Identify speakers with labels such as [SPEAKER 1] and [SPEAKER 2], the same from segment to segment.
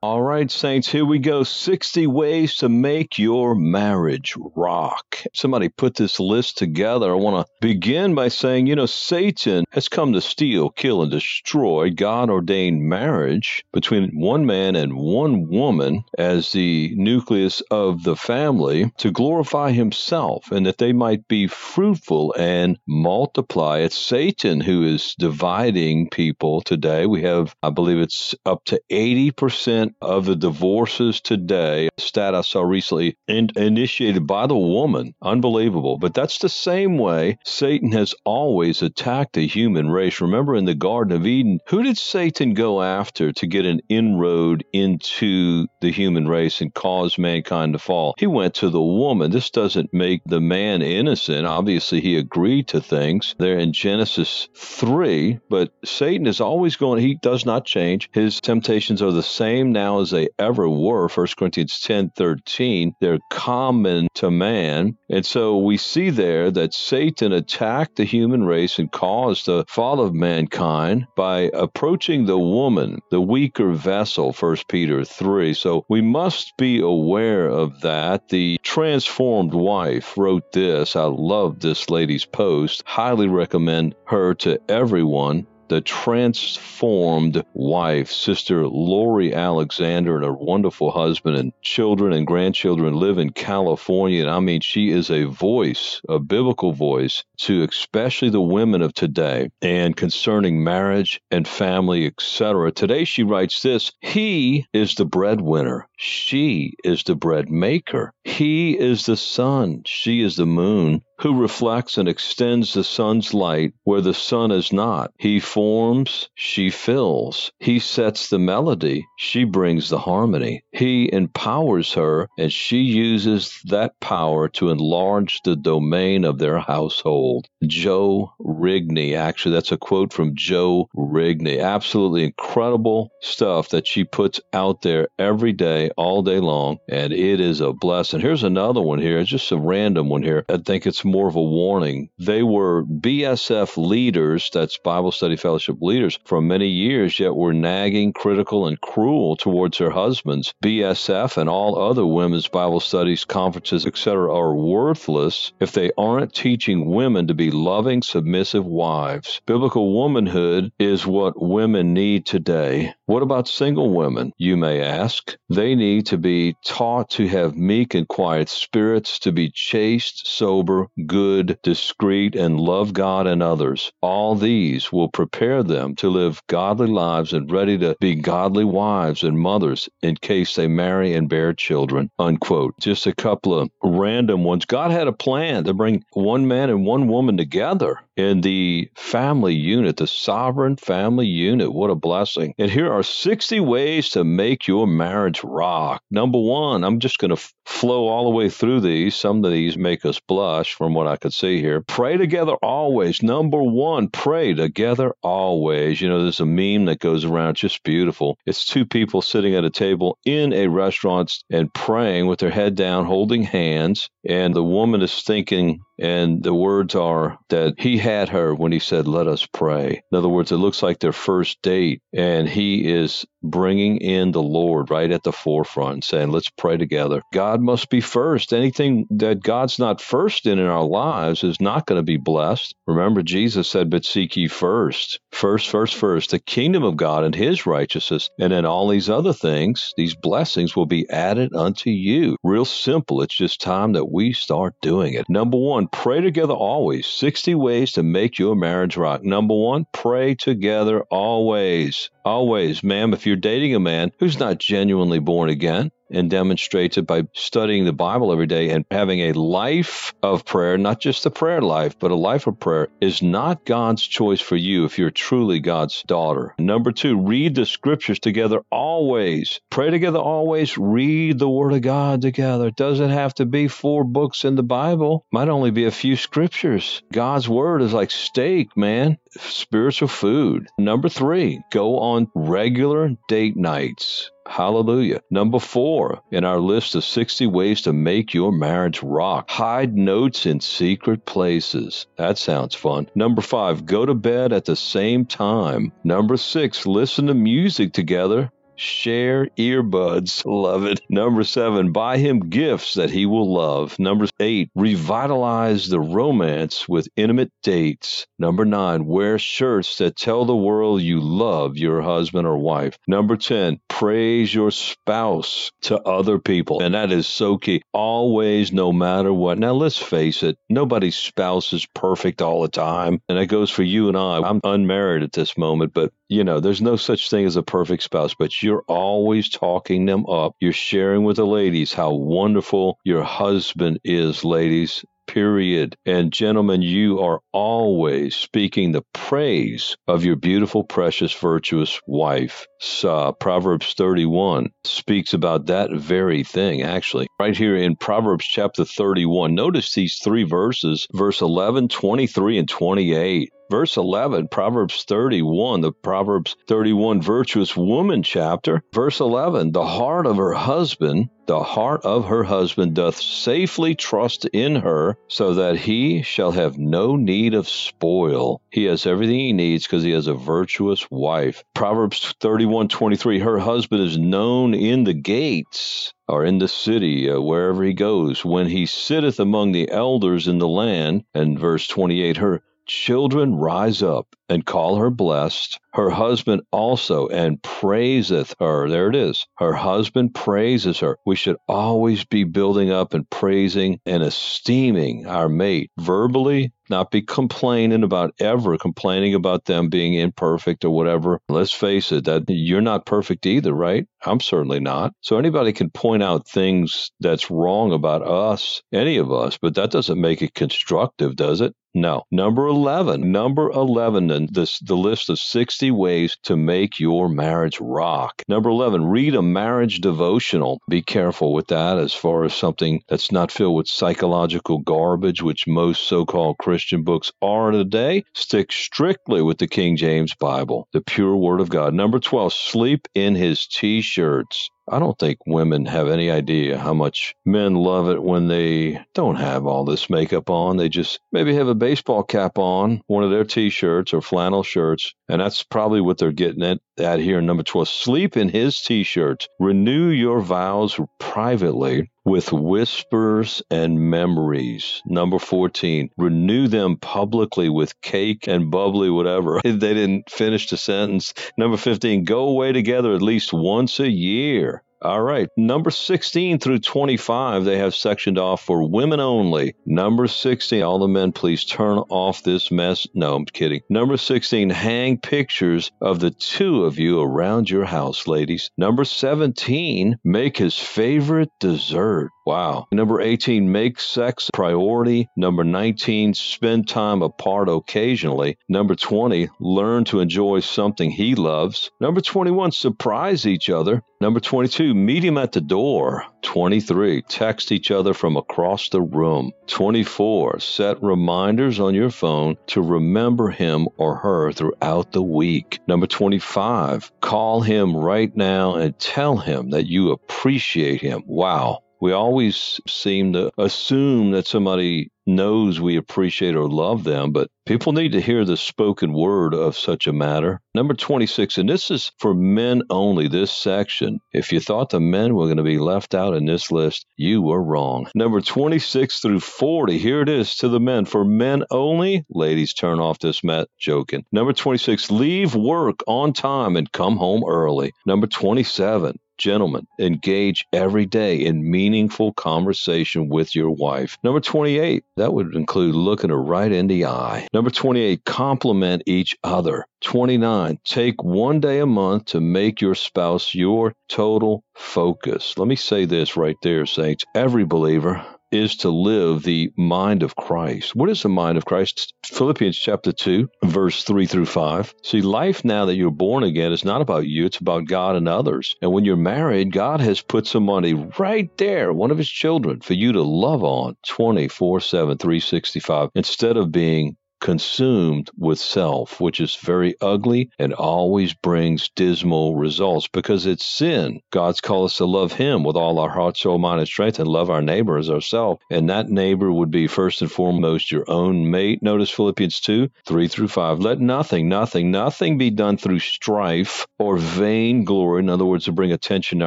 [SPEAKER 1] All right, Saints, here we go. 60 ways to make your marriage rock. Somebody put this list together. I want to begin by saying, you know, Satan has come to steal, kill, and destroy God ordained marriage between one man and one woman as the nucleus of the family to glorify himself and that they might be fruitful and multiply. It's Satan who is dividing people today. We have, I believe it's up to 80% of the divorces today, stat I saw recently, in, initiated by the woman. Unbelievable. But that's the same way Satan has always attacked the human race. Remember in the Garden of Eden, who did Satan go after to get an inroad into the human race and cause mankind to fall? He went to the woman. This doesn't make the man innocent. Obviously, he agreed to things there in Genesis 3, but Satan is always going, he does not change. His temptations are the same now as they ever were. 1 Corinthians 10 13. They're common to man. And so we see there that Satan attacked the human race and caused the fall of mankind by approaching the woman, the weaker vessel, 1 Peter 3. So we must be aware of that. The transformed wife wrote this. I love this lady's post. Highly recommend her to everyone the transformed wife, Sister Lori Alexander, and her wonderful husband and children and grandchildren live in California. And I mean, she is a voice, a biblical voice to especially the women of today and concerning marriage and family, etc. Today she writes this He is the breadwinner. She is the bread maker. He is the sun. She is the moon who reflects and extends the sun's light where the sun is not. He forms, she fills. He sets the melody, she brings the harmony. He empowers her, and she uses that power to enlarge the domain of their household. Joe Rigney, actually, that's a quote from Joe Rigney. Absolutely incredible stuff that she puts out there every day, all day long, and it is a blessing. Here's another one here, it's just a random one here. I think it's more of a warning. They were BSF leaders, that's Bible Study Fellowship leaders, for many years, yet were nagging, critical, and cruel towards their husbands. BSF and all other women's Bible studies, conferences, etc., are worthless if they aren't teaching women to be loving, submissive wives. Biblical womanhood is what women need today. What about single women, you may ask? They need to be taught to have meek and quiet spirits, to be chaste, sober, good, discreet, and love God and others. All these will prepare them to live godly lives and ready to be godly wives and mothers in case they marry and bear children. Unquote. Just a couple of random ones. God had a plan to bring one man and one woman together in the family unit, the sovereign family unit. What a blessing. And here are 60 ways to make your marriage rock. Number one, I'm just going to f- flow all the way through these. Some of these make us blush from what I could see here. Pray together always. Number one, pray together always. You know, there's a meme that goes around, just beautiful. It's two people sitting at a table in a restaurant and praying with their head down, holding hands. And the woman is thinking, and the words are that he had her when he said, Let us pray. In other words, it looks like their first date, and he is bringing in the Lord right at the forefront saying, let's pray together. God must be first. Anything that God's not first in in our lives is not going to be blessed. Remember, Jesus said, but seek ye first, first, first, first, the kingdom of God and his righteousness. And then all these other things, these blessings will be added unto you. Real simple. It's just time that we start doing it. Number one, pray together always. 60 ways to make your marriage rock. Number one, pray together always. Always, ma'am, if you're dating a man who's not genuinely born again, and demonstrates it by studying the Bible every day and having a life of prayer, not just a prayer life, but a life of prayer, is not God's choice for you if you're truly God's daughter. Number two, read the scriptures together always. Pray together always. Read the Word of God together. It doesn't have to be four books in the Bible, might only be a few scriptures. God's Word is like steak, man, spiritual food. Number three, go on regular date nights. Hallelujah. Number four in our list of 60 ways to make your marriage rock. Hide notes in secret places. That sounds fun. Number five, go to bed at the same time. Number six, listen to music together share earbuds. Love it. Number seven, buy him gifts that he will love. Number eight, revitalize the romance with intimate dates. Number nine, wear shirts that tell the world you love your husband or wife. Number 10, praise your spouse to other people. And that is so key. Always, no matter what. Now, let's face it, nobody's spouse is perfect all the time. And that goes for you and I. I'm unmarried at this moment, but you know, there's no such thing as a perfect spouse, but you're always talking them up. You're sharing with the ladies how wonderful your husband is, ladies period. And gentlemen, you are always speaking the praise of your beautiful, precious, virtuous wife. So, Proverbs 31 speaks about that very thing, actually. Right here in Proverbs chapter 31, notice these three verses, verse 11, 23, and 28 verse 11, Proverbs 31, the Proverbs 31 virtuous woman chapter, verse 11, the heart of her husband the heart of her husband doth safely trust in her, so that he shall have no need of spoil. He has everything he needs because he has a virtuous wife. Proverbs 31:23 Her husband is known in the gates or in the city, uh, wherever he goes, when he sitteth among the elders in the land. And verse 28 Her children rise up and call her blessed, her husband also, and praiseth her. There it is. Her husband praises her. We should always be building up and praising and esteeming our mate verbally, not be complaining about ever complaining about them being imperfect or whatever. Let's face it, that you're not perfect either, right? I'm certainly not. So anybody can point out things that's wrong about us, any of us, but that doesn't make it constructive, does it? No. Number 11. Number 11 and this the list of 60 ways to make your marriage rock. Number 11, read a marriage devotional. Be careful with that as far as something that's not filled with psychological garbage, which most so-called Christian books are today. Stick strictly with the King James Bible, the pure word of God. Number 12, sleep in his t-shirts. I don't think women have any idea how much men love it when they don't have all this makeup on. They just maybe have a baseball cap on, one of their t shirts or flannel shirts, and that's probably what they're getting at, at here. Number 12, sleep in his t shirts. Renew your vows privately with whispers and memories. Number 14, renew them publicly with cake and bubbly whatever. they didn't finish the sentence. Number 15, go away together at least once a year. All right. Number 16 through 25, they have sectioned off for women only. Number 16, all the men, please turn off this mess. No, I'm kidding. Number 16, hang pictures of the two of you around your house, ladies. Number 17, make his favorite dessert. Wow. Number 18, make sex a priority. Number 19, spend time apart occasionally. Number 20, learn to enjoy something he loves. Number 21, surprise each other. Number 22, meet him at the door. 23, text each other from across the room. 24, set reminders on your phone to remember him or her throughout the week. Number 25, call him right now and tell him that you appreciate him. Wow. We always seem to assume that somebody knows we appreciate or love them, but people need to hear the spoken word of such a matter. Number 26, and this is for men only, this section. If you thought the men were going to be left out in this list, you were wrong. Number 26 through 40, here it is to the men. For men only, ladies, turn off this mat joking. Number 26, leave work on time and come home early. Number 27, Gentlemen, engage every day in meaningful conversation with your wife. Number 28, that would include looking her right in the eye. Number 28, compliment each other. 29, take one day a month to make your spouse your total focus. Let me say this right there, saints. Every believer, is to live the mind of Christ. What is the mind of Christ? Philippians chapter 2, verse 3 through 5. See, life now that you're born again is not about you, it's about God and others. And when you're married, God has put somebody right there, one of his children, for you to love on 24 7, 365, instead of being consumed with self, which is very ugly and always brings dismal results because it's sin. God's called us to love Him with all our heart, soul, mind, and strength and love our neighbor as ourselves. And that neighbor would be first and foremost your own mate. Notice Philippians 2 3 through 5. Let nothing, nothing, nothing be done through strife or vain glory. In other words, to bring attention to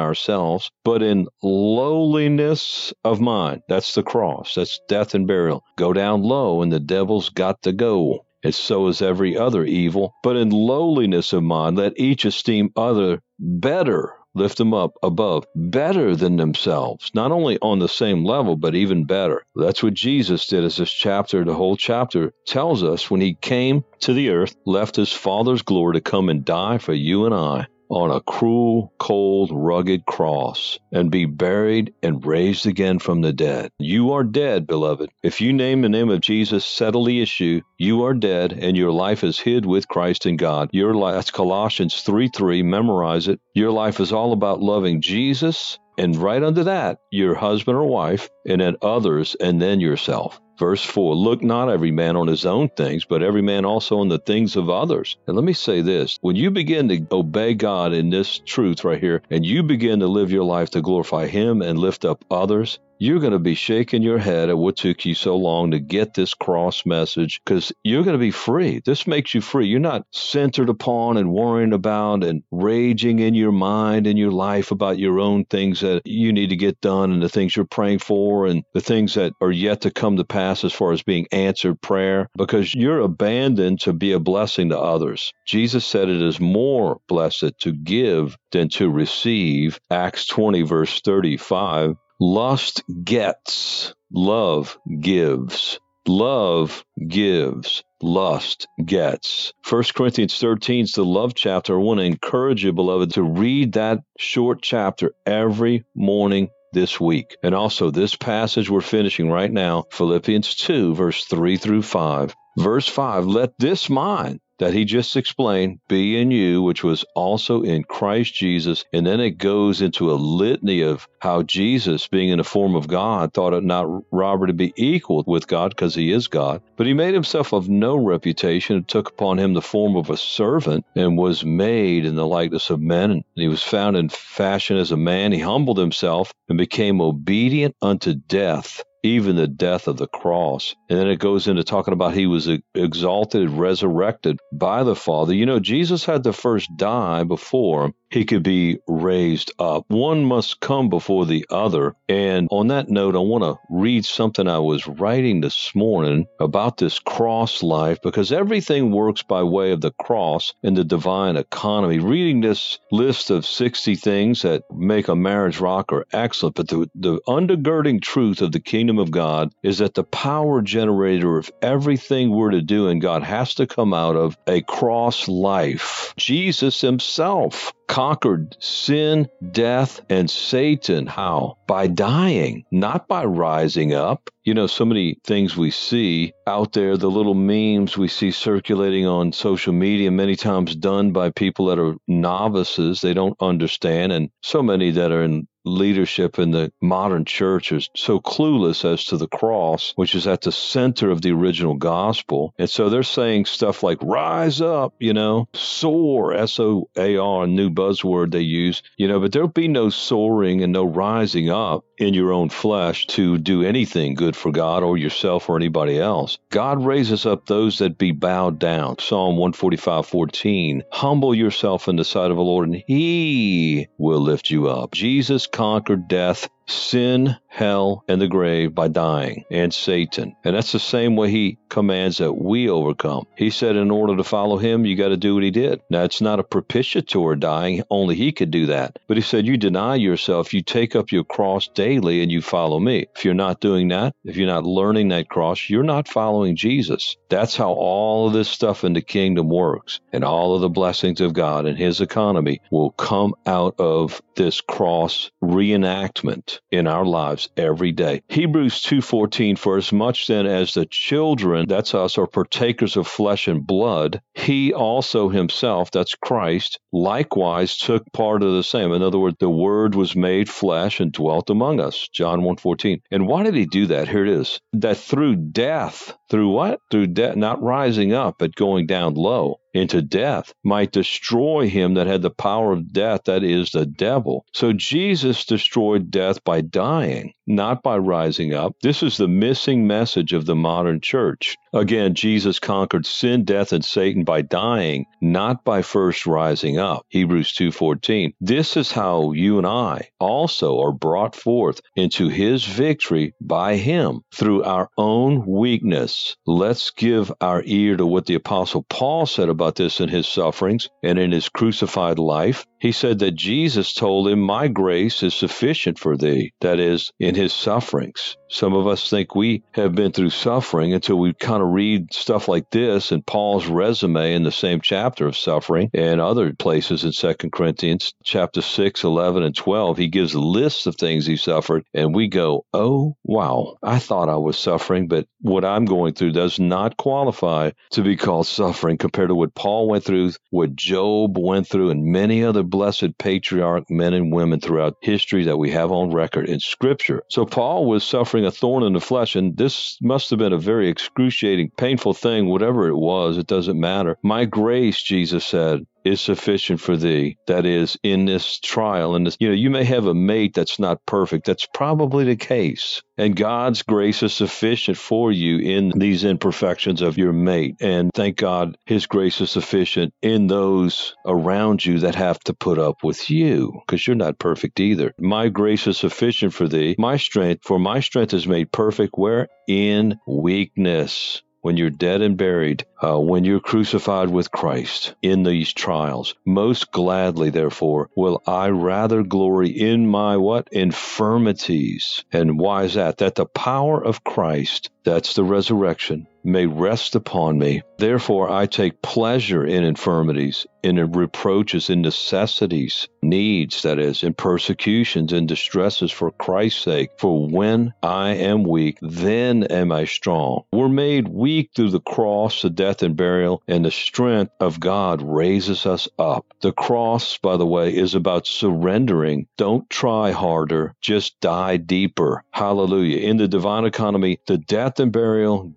[SPEAKER 1] ourselves, but in lowliness of mind. That's the cross. That's death and burial. Go down low, and the devil's got to and so is every other evil. But in lowliness of mind, let each esteem other better, lift them up above, better than themselves, not only on the same level, but even better. That's what Jesus did as this chapter, the whole chapter tells us when he came to the earth, left his Father's glory to come and die for you and I on a cruel, cold, rugged cross and be buried and raised again from the dead. You are dead, beloved. If you name the name of Jesus, settle the issue. You are dead and your life is hid with Christ in God. Your life, that's Colossians 3 3. Memorize it. Your life is all about loving Jesus and right under that, your husband or wife, and then others, and then yourself. Verse 4 Look not every man on his own things, but every man also on the things of others. And let me say this when you begin to obey God in this truth right here, and you begin to live your life to glorify Him and lift up others, you're going to be shaking your head at what took you so long to get this cross message because you're going to be free. This makes you free. You're not centered upon and worrying about and raging in your mind and your life about your own things that you need to get done and the things you're praying for and the things that are yet to come to pass as far as being answered prayer because you're abandoned to be a blessing to others. Jesus said it is more blessed to give than to receive. Acts 20, verse 35. Lust gets, love gives. Love gives, lust gets. 1 Corinthians 13 is the love chapter. I want to encourage you, beloved, to read that short chapter every morning this week. And also, this passage we're finishing right now, Philippians 2, verse 3 through 5. Verse 5 Let this mind that he just explained, be in you, which was also in Christ Jesus. And then it goes into a litany of how Jesus, being in the form of God, thought it not robbery to be equal with God because he is God. But he made himself of no reputation and took upon him the form of a servant and was made in the likeness of men. And he was found in fashion as a man. He humbled himself and became obedient unto death even the death of the cross. And then it goes into talking about he was exalted, resurrected by the Father. You know, Jesus had to first die before he could be raised up. One must come before the other. And on that note, I want to read something I was writing this morning about this cross life because everything works by way of the cross in the divine economy. Reading this list of 60 things that make a marriage rock are excellent, but the, the undergirding truth of the kingdom of God is that the power generator of everything we're to do in God has to come out of a cross life. Jesus himself conquered sin, death, and Satan. How? By dying, not by rising up. You know, so many things we see out there, the little memes we see circulating on social media, many times done by people that are novices, they don't understand, and so many that are in leadership in the modern church is so clueless as to the cross, which is at the center of the original gospel. And so they're saying stuff like rise up, you know, soar, S O A R, new buzzword they use, you know, but there'll be no soaring and no rising up in your own flesh to do anything good for God or yourself or anybody else. God raises up those that be bowed down. Psalm 145 14. Humble yourself in the sight of the Lord, and He will lift you up. Jesus conquered death sin, hell, and the grave by dying, and Satan. And that's the same way he commands that we overcome. He said, in order to follow him, you got to do what he did. Now, it's not a propitiatory dying, only he could do that. But he said, you deny yourself, you take up your cross daily, and you follow me. If you're not doing that, if you're not learning that cross, you're not following Jesus. That's how all of this stuff in the kingdom works. And all of the blessings of God and his economy will come out of this cross reenactment in our lives every day. Hebrews 2:14 for as much then as the children that's us are partakers of flesh and blood he also himself that's Christ likewise took part of the same. In other words the word was made flesh and dwelt among us John 1:14 and why did he do that? Here it is that through death through what through death not rising up but going down low into death might destroy him that had the power of death, that is the devil. So Jesus destroyed death by dying, not by rising up. This is the missing message of the modern church. Again, Jesus conquered sin, death, and Satan by dying, not by first rising up. Hebrews 2:14. This is how you and I also are brought forth into his victory by him through our own weakness. Let's give our ear to what the apostle Paul said about this in his sufferings and in his crucified life. He said that Jesus told him, My grace is sufficient for thee. That is, in his sufferings. Some of us think we have been through suffering until we kind of read stuff like this in Paul's resume in the same chapter of suffering and other places in 2 Corinthians chapter 6, 11, and 12. He gives lists of things he suffered, and we go, Oh, wow, I thought I was suffering, but what I'm going through does not qualify to be called suffering compared to what Paul went through, what Job went through, and many other blessed patriarch men and women throughout history that we have on record in Scripture. So Paul was suffering a thorn in the flesh, and this must have been a very excruciating, painful thing, whatever it was, it doesn't matter. My grace, Jesus said, is sufficient for thee. That is, in this trial, and this, you know, you may have a mate that's not perfect. That's probably the case. And God's grace is sufficient for you in these imperfections of your mate. And thank God his grace is sufficient in those around you that have to put up with you because you're not perfect either. My grace is sufficient for thee. My strength, for my strength is made perfect where? In weakness when you're dead and buried, uh, when you're crucified with Christ in these trials. Most gladly, therefore, will I rather glory in my what? Infirmities. And why is that? That the power of Christ, that's the resurrection, may rest upon me. Therefore, I take pleasure in infirmities, in reproaches, in necessities, needs, that is, in persecutions, in distresses for Christ's sake. For when I am weak, then am I strong. We're made weak through the cross, the death and burial, and the strength of God raises us up. The cross, by the way, is about surrendering. Don't try harder, just die deeper. Hallelujah. In the divine economy, the death and burial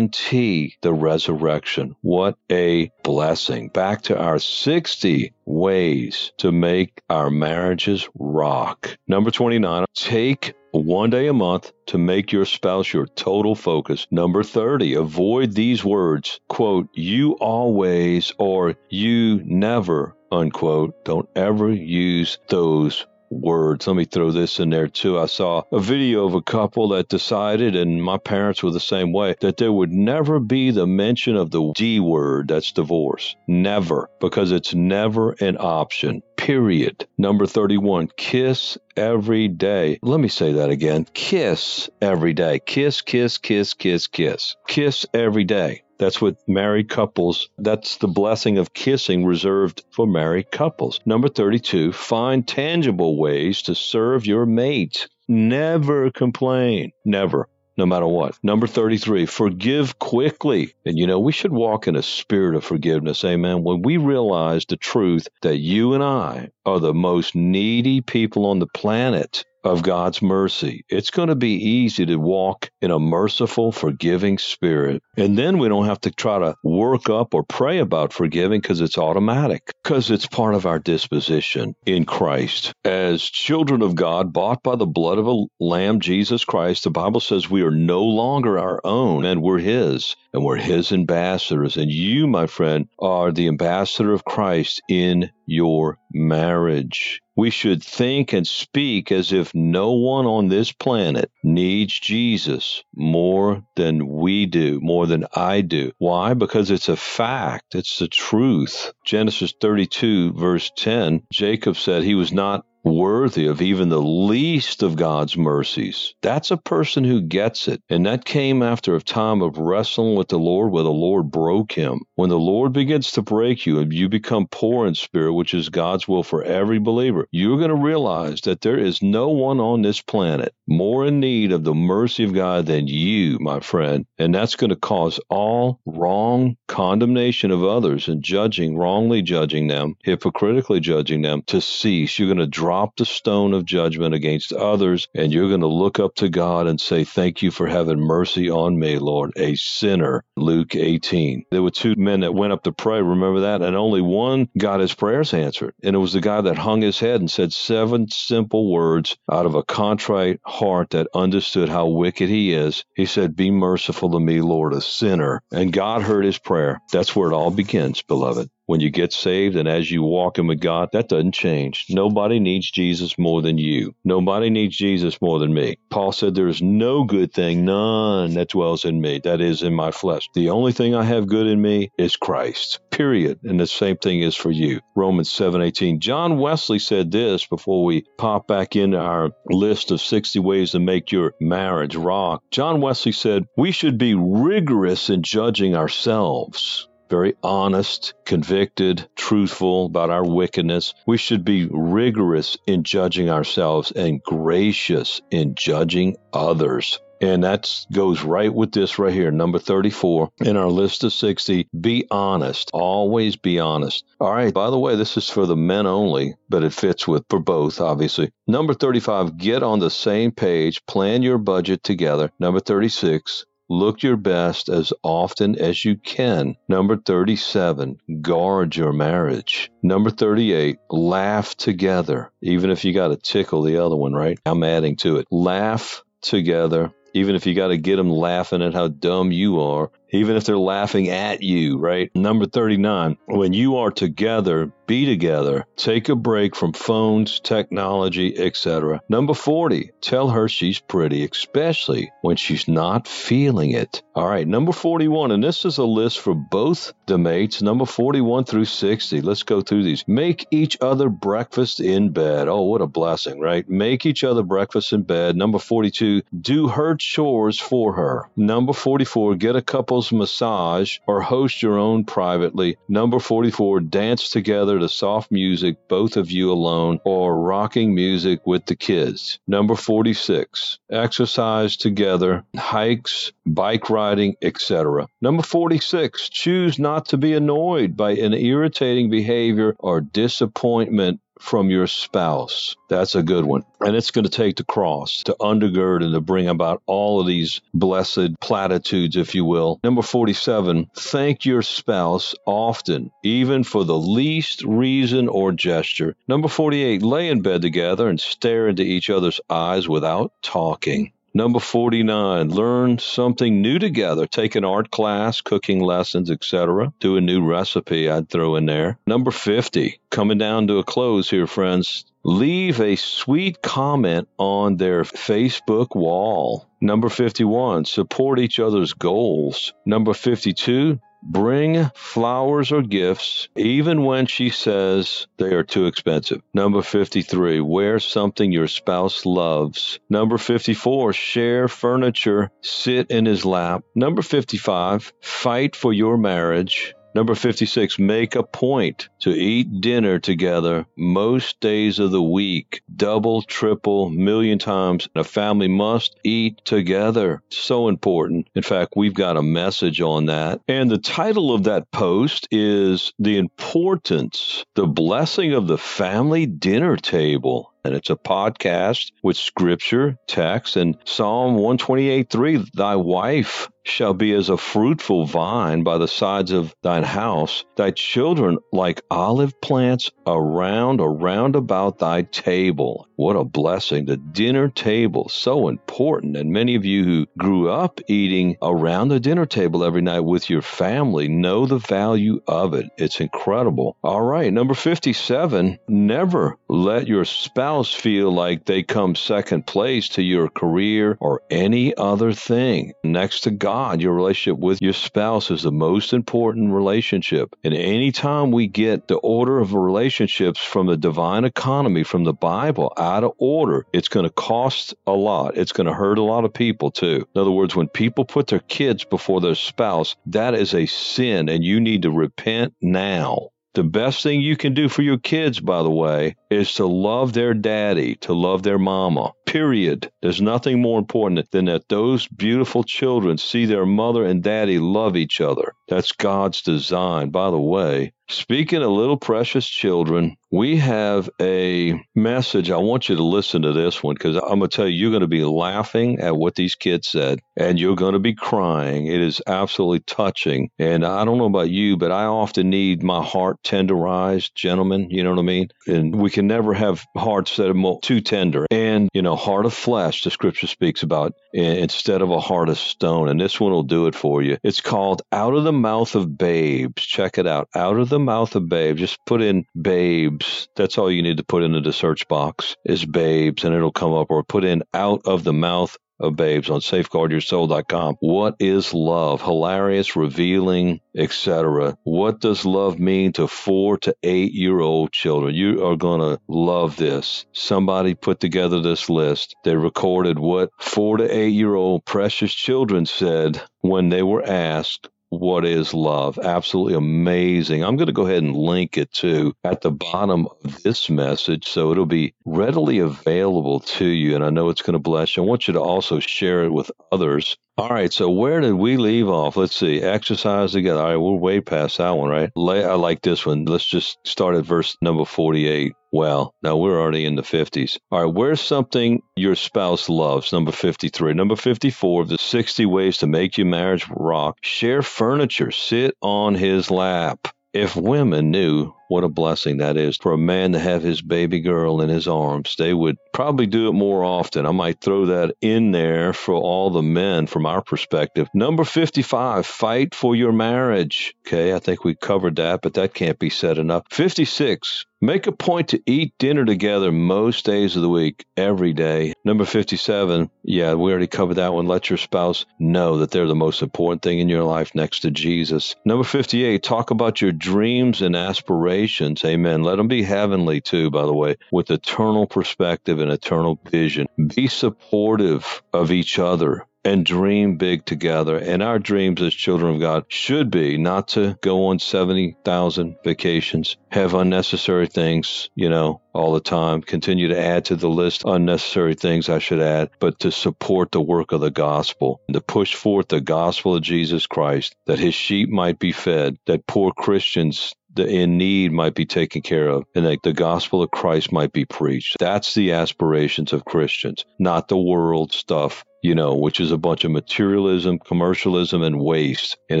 [SPEAKER 1] guarantee the resurrection. What a blessing. Back to our 60 ways to make our marriages rock. Number 29, take one day a month to make your spouse your total focus. Number 30, avoid these words, quote, you always or you never, unquote. Don't ever use those words. Let me throw this in there too. I saw a video of a couple that decided, and my parents were the same way, that there would never be the mention of the D word, that's divorce. Never, because it's never an option. Period. Number 31, kiss every day. Let me say that again. Kiss every day. Kiss, kiss, kiss, kiss, kiss. Kiss every day. That's what married couples, that's the blessing of kissing reserved for married couples. Number 32, find tangible ways to serve your mate. Never complain. Never. no matter what. Number 33, forgive quickly. And you know, we should walk in a spirit of forgiveness. Amen. When we realize the truth that you and I are the most needy people on the planet, of God's mercy. It's going to be easy to walk in a merciful, forgiving spirit. And then we don't have to try to work up or pray about forgiving because it's automatic, because it's part of our disposition in Christ. As children of God, bought by the blood of a Lamb, Jesus Christ, the Bible says we are no longer our own and we're His, and we're His ambassadors. And you, my friend, are the ambassador of Christ in your marriage. We should think and speak as if no one on this planet needs Jesus more than we do, more than I do. Why? Because it's a fact. It's the truth. Genesis 32 verse 10, Jacob said he was not worthy of even the least of God's mercies. That's a person who gets it. And that came after a time of wrestling with the Lord where the Lord broke him. When the Lord begins to break you and you become poor in spirit, which is God's will for every believer, you're going to realize that there is no one on this planet more in need of the mercy of God than you, my friend. And that's going to cause all wrong condemnation of others and judging, wrongly judging them, hypocritically judging them to cease. You're going to drop drop the stone of judgment against others, and you're going to look up to God and say, Thank you for having mercy on me, Lord, a sinner. Luke 18. There were two men that went up to pray, remember that? And only one got his prayers answered. And it was the guy that hung his head and said seven simple words out of a contrite heart that understood how wicked he is. He said, Be merciful to me, Lord, a sinner. And God heard his prayer. That's where it all begins, beloved when you get saved and as you walk in with God, that doesn't change. Nobody needs Jesus more than you. Nobody needs Jesus more than me. Paul said, There is no good thing, none that dwells in me, that is in my flesh. The only thing I have good in me is Christ. Period. And the same thing is for you. Romans 7:18. John Wesley said this before we pop back into our list of 60 ways to make your marriage rock. John Wesley said, We should be rigorous in judging ourselves very honest, convicted, truthful about our wickedness. We should be rigorous in judging ourselves and gracious in judging others. And that goes right with this right here, number 34 in our list of 60. Be honest. Always be honest. All right. By the way, this is for the men only, but it fits with for both, obviously. Number 35, get on the same page. Plan your budget together. Number 36, Look your best as often as you can. Number 37, guard your marriage. Number 38, laugh together, even if you got to tickle the other one, right? I'm adding to it. Laugh together, even if you got to get them laughing at how dumb you are even if they're laughing at you, right? Number 39, when you are together, be together. Take a break from phones, technology, etc. Number 40, tell her she's pretty, especially when she's not feeling it. All right, number 41, and this is a list for both the mates, number 41 through 60. Let's go through these. Make each other breakfast in bed. Oh, what a blessing, right? Make each other breakfast in bed. Number 42, do her chores for her. Number 44, get a couple massage or host your own privately. Number 44, dance together to soft music, both of you alone, or rocking music with the kids. Number 46, exercise together, hikes, bike riding, etc. Number 46, choose not to be annoyed by an irritating behavior or disappointment from your spouse. That's a good one. And it's going to take the cross to undergird and to bring about all of these blessed platitudes, if you will. Number 47, thank your spouse often, even for the least reason or gesture. Number 48, lay in bed together and stare into each other's eyes without talking. Number 49, learn something new together. Take an art class, cooking lessons, etc. Do a new recipe I'd throw in there. Number 50, coming down to a close here, friends. Leave a sweet comment on their Facebook wall. Number 51, support each other's goals. Number 52, Bring flowers or gifts even when she says they are too expensive. Number 53, wear something your spouse loves. Number 54, share furniture, sit in his lap. Number 55, fight for your marriage. Number 56, make a point to eat dinner together most days of the week. Double, triple, million times. A family must eat together. So important. In fact, we've got a message on that. And the title of that post is The Importance, the Blessing of the Family Dinner Table and it's a podcast with scripture, text, and Psalm 128 3 Thy wife shall be as a fruitful vine by the sides of thine house, thy children like olive plants around, around about thy table. What a blessing. The dinner table, so important. And many of you who grew up eating around the dinner table every night with your family know the value of it. It's incredible. All right, number 57, never let your spouse feel like they come second place to your career or any other thing. Next to God, God, your relationship with your spouse is the most important relationship. And anytime we get the order of relationships from the divine economy, from the Bible, out of order, it's going to cost a lot. It's going to hurt a lot of people too. In other words, when people put their kids before their spouse, that is a sin and you need to repent now. The best thing you can do for your kids, by the way, is to love their daddy, to love their mama. Period. There's nothing more important than that those beautiful children see their mother and daddy love each other. That's God's design. By the way, speaking of little precious children, we have a message. I want you to listen to this one because I'm going to tell you, you're going to be laughing at what these kids said and you're going to be crying. It is absolutely touching. And I don't know about you, but I often need my heart tenderized, gentlemen. You know what I mean? And we can never have hearts that are too tender. And, you know, heart of flesh, the scripture speaks about instead of a heart of stone. And this one will do it for you. It's called Out of the Mouth of Babes. Check it out. Out of the Mouth of Babes. Just put in babes. That's all you need to put into the search box is babes, and it'll come up. Or put in out of the mouth of babes on safeguardyoursoul.com. What is love? Hilarious, revealing, etc. What does love mean to four to eight year old children? You are going to love this. Somebody put together this list. They recorded what four to eight year old precious children said when they were asked, what is love. Absolutely amazing. I'm going to go ahead and link it to at the bottom of this message so it'll be readily available to you. And I know it's going to bless you. I want you to also share it with others. All right, so where did we leave off? Let's see. Exercise together. All right, we're way past that one, right? I like this one. Let's just start at verse number 48. Well, now we're already in the 50s. All right, where's something your spouse loves? Number 53. Number 54 of the 60 ways to make your marriage rock. Share furniture. Sit on his lap. If women knew what a blessing that is for a man to have his baby girl in his arms. They would probably do it more often. I might throw that in there for all the men from our perspective. Number 55, fight for your marriage. Okay, I think we covered that, but that can't be said enough. 56, Make a point to eat dinner together most days of the week, every day. Number 57, yeah, we already covered that one. Let your spouse know that they're the most important thing in your life next to Jesus. Number 58, talk about your dreams and aspirations Amen. Let them be heavenly too, by the way, with eternal perspective and eternal vision. Be supportive of each other and dream big together. And our dreams as children of God should be not to go on 70,000 vacations, have unnecessary things, you know, all the time, continue to add to the list unnecessary things I should add, but to support the work of the gospel, and to push forth the gospel of Jesus Christ, that his sheep might be fed, that poor Christians the in need might be taken care of and that the gospel of Christ might be preached. That's the aspirations of Christians, not the world stuff you know, which is a bunch of materialism, commercialism, and waste. And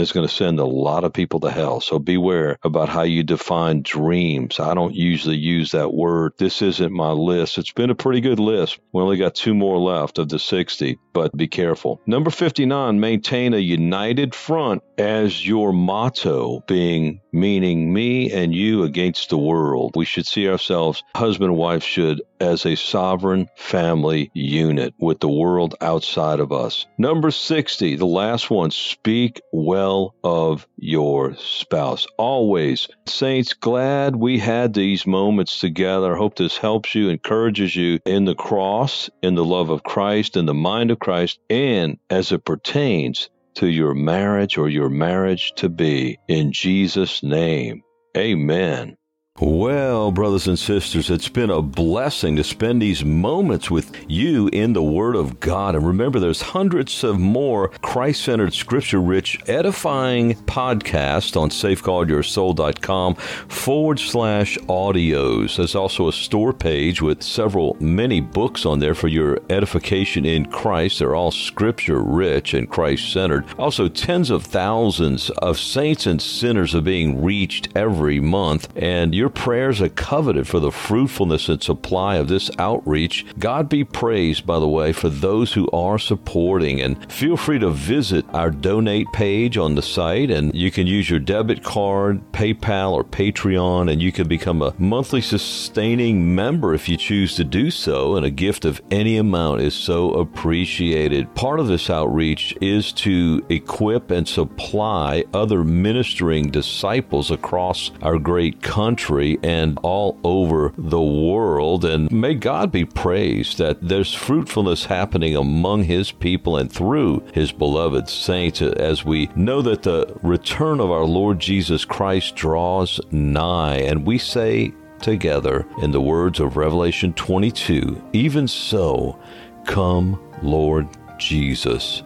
[SPEAKER 1] it's going to send a lot of people to hell. So beware about how you define dreams. I don't usually use that word. This isn't my list. It's been a pretty good list. We only got two more left of the 60, but be careful. Number 59, maintain a united front as your motto, being meaning me and you against the world. We should see ourselves, husband and wife should, as a sovereign family unit with the world outside of us. Number 60, the last one, speak well of your spouse. Always. Saints, glad we had these moments together. Hope this helps you, encourages you in the cross, in the love of Christ, in the mind of Christ, and as it pertains to your marriage or your marriage to be. In Jesus' name, amen. Well, brothers and sisters, it's been a blessing to spend these moments with you in the Word of God. And remember, there's hundreds of more Christ centered, scripture rich, edifying podcasts on safeguardyoursoul.com forward slash audios. There's also a store page with several, many books on there for your edification in Christ. They're all scripture rich and Christ centered. Also, tens of thousands of saints and sinners are being reached every month. And your prayers are coveted for the fruitfulness and supply of this outreach. God be praised, by the way, for those who are supporting. And feel free to visit our donate page on the site, and you can use your debit card, PayPal, or Patreon, and you can become a monthly sustaining member if you choose to do so. And a gift of any amount is so appreciated. Part of this outreach is to equip and supply other ministering disciples across our great country country and all over the world. And may God be praised that there's fruitfulness happening among His people and through His beloved saints as we know that the return of our Lord Jesus Christ draws nigh. And we say together in the words of Revelation 22 Even so, come, Lord Jesus.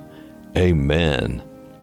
[SPEAKER 1] Amen